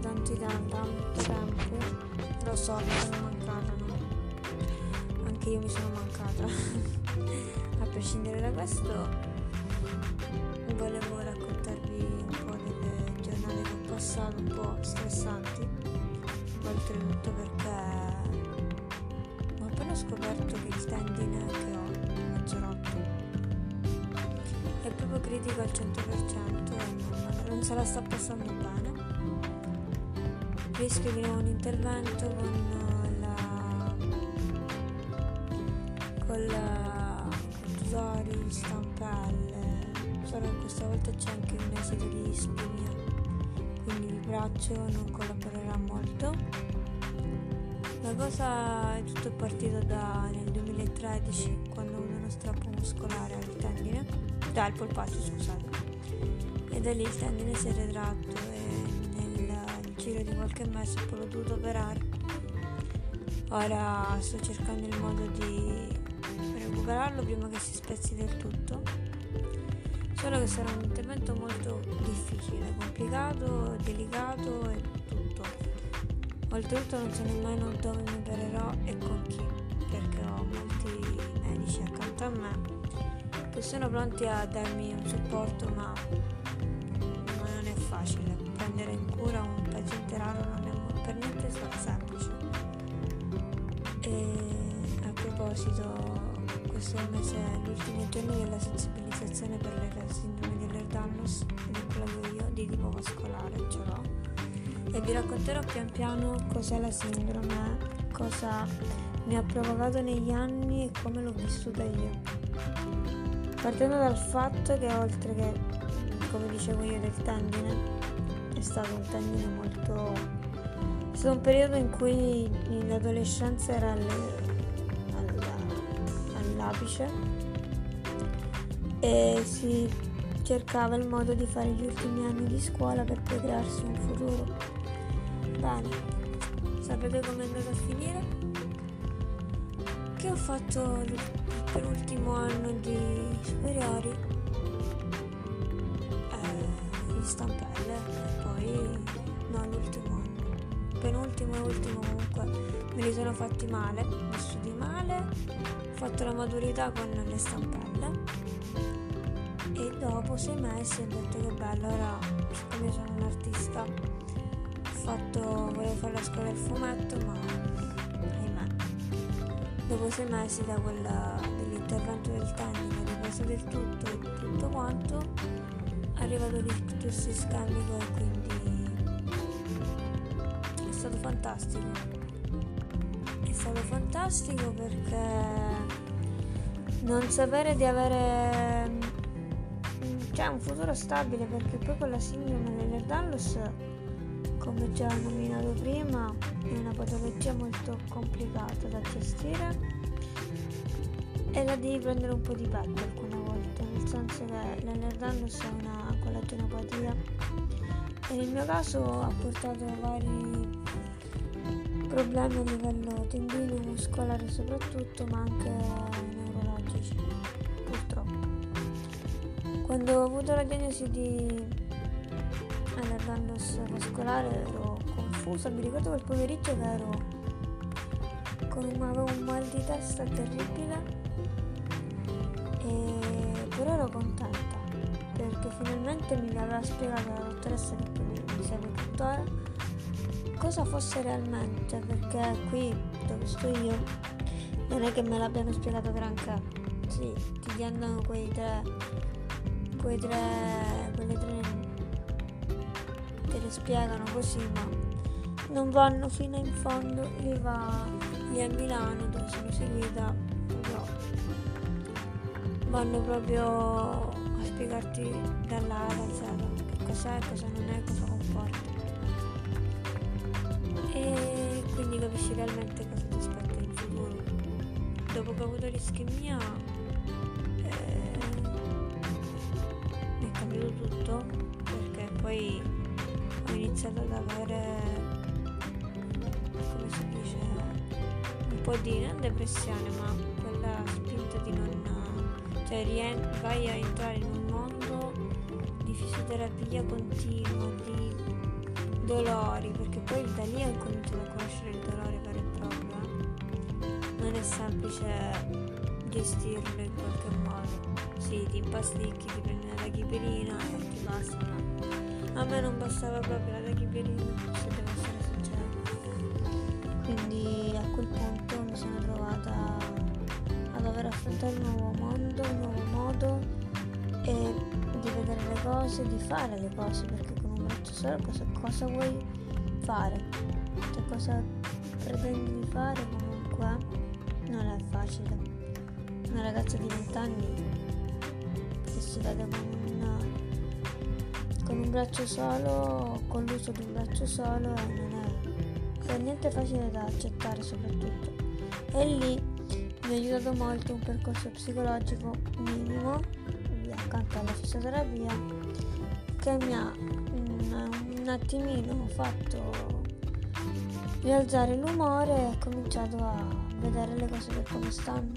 tanti tanto tempo, lo so, mi sono mancata, no? Anche io mi sono mancata. A prescindere da questo, volevo raccontarvi un po' delle giornate che ho passato, un po' stressanti, oltretutto perché ho appena scoperto che il tendine che ho è già rotto. È proprio critico al 100% e non, non se la sta passando bene nuovo un intervento con la con la tusori, stampelle solo che questa volta c'è anche un esito di ischemia quindi il braccio non collaborerà molto. La cosa è tutto partito da nel 2013 quando ho avuto uno strappo muscolare al tendine. Dal polpaccio scusate. E da lì il tendine si è retratto e giro di qualche mese poi l'ho dovuto operare. Ora sto cercando il modo di recuperarlo prima che si spezzi del tutto. Solo che sarà un intervento molto difficile, complicato, delicato e tutto. Oltretutto non so nemmeno dove mi opererò e con chi, perché ho molti medici accanto a me che sono pronti a darmi un supporto ma, non è facile prendere in cura un paziente raro non è per niente semplice. E a proposito, questo mese è l'ultimo giorno della sensibilizzazione per la sindrome di Ehlers-Danlos, di cui io, di tipo vascolare, ce l'ho. E vi racconterò pian piano cos'è la sindrome, cosa mi ha provocato negli anni e come l'ho vissuta io. Partendo dal fatto che oltre che, come dicevo io, del tendine, è stato un tendine molto... è stato un periodo in cui l'adolescenza era alle, alla, all'apice e si cercava il modo di fare gli ultimi anni di scuola per poi crearsi un futuro. Bene, sapete come è andato a finire? Che ho fatto il penultimo anno di superiori eh, di stampelle poi no l'ultimo anno. Penultimo e ultimo comunque me li sono fatti male vissuti male ho fatto la maturità con le stampelle e dopo sei mesi ho detto che bello ora siccome sono un artista ho fatto volevo fare la scuola del fumetto ma ahimè dopo sei mesi da quella dell'intervento del tendine ripreso del tutto e tutto quanto è arrivato l'ictus ischemico e quindi stato fantastico. È stato fantastico perché non sapere di avere cioè, un futuro stabile perché poi con la sindrome dell'Erdallos come già nominato prima è una patologia molto complicata da gestire e la devi prendere un po' di petto alcune volte nel senso che l'Erdallos è una collagenopatia e nel mio caso ha portato vari problemi a livello tendineo, muscolare soprattutto, ma anche neurologici, purtroppo. Quando ho avuto la diagnosi di allergandos vascolare ero confusa, mi ricordo quel pomeriggio che ero con avevo un mal di testa terribile e però ero contenta perché finalmente mi aveva spiegato la dottoressa che mi segue tuttora cosa fosse realmente, perché qui dove sto io non è che me l'abbiano spiegato granché. Sì, ti danno quei tre, quei tre, quelle tre te le spiegano così, ma non vanno fino in fondo. Lì va lì a Milano dove sono seguita, proprio, vanno proprio a spiegarti dall'A alla Z che cos'è, cosa non è, cosa comporta capisci realmente cosa ti aspetta in futuro. Dopo che ho avuto l'ischemia eh, mi è cambiato tutto perché poi ho iniziato ad avere, come si dice, un po' di non depressione ma quella spinta di non... cioè rien- vai a entrare in un mondo di fisioterapia continua, di dolori, perché poi da lì ho cominciato a conoscere il dolore vero e proprio. eh. Non è semplice gestirlo in qualche modo. Sì, ti impasticchi, ti prendi la tachipirina e ti basta, ma a me non bastava proprio la tachipirina, se devo essere sincera. Quindi a quel punto mi sono trovata a dover affrontare un nuovo mondo, un nuovo modo e di vedere le cose, di fare le cose, perché con un braccio solo cosa, cosa vuoi fare? Cioè cosa pretendi di fare comunque non è facile. Una ragazza di 20 anni che si vede con un, con un braccio solo, con l'uso di un braccio solo e non è per niente facile da accettare soprattutto. E lì mi ha aiutato molto un percorso psicologico minimo accanto alla fisioterapia che mi ha un, attimino fatto rialzare l'umore e ho cominciato a vedere le cose per come stanno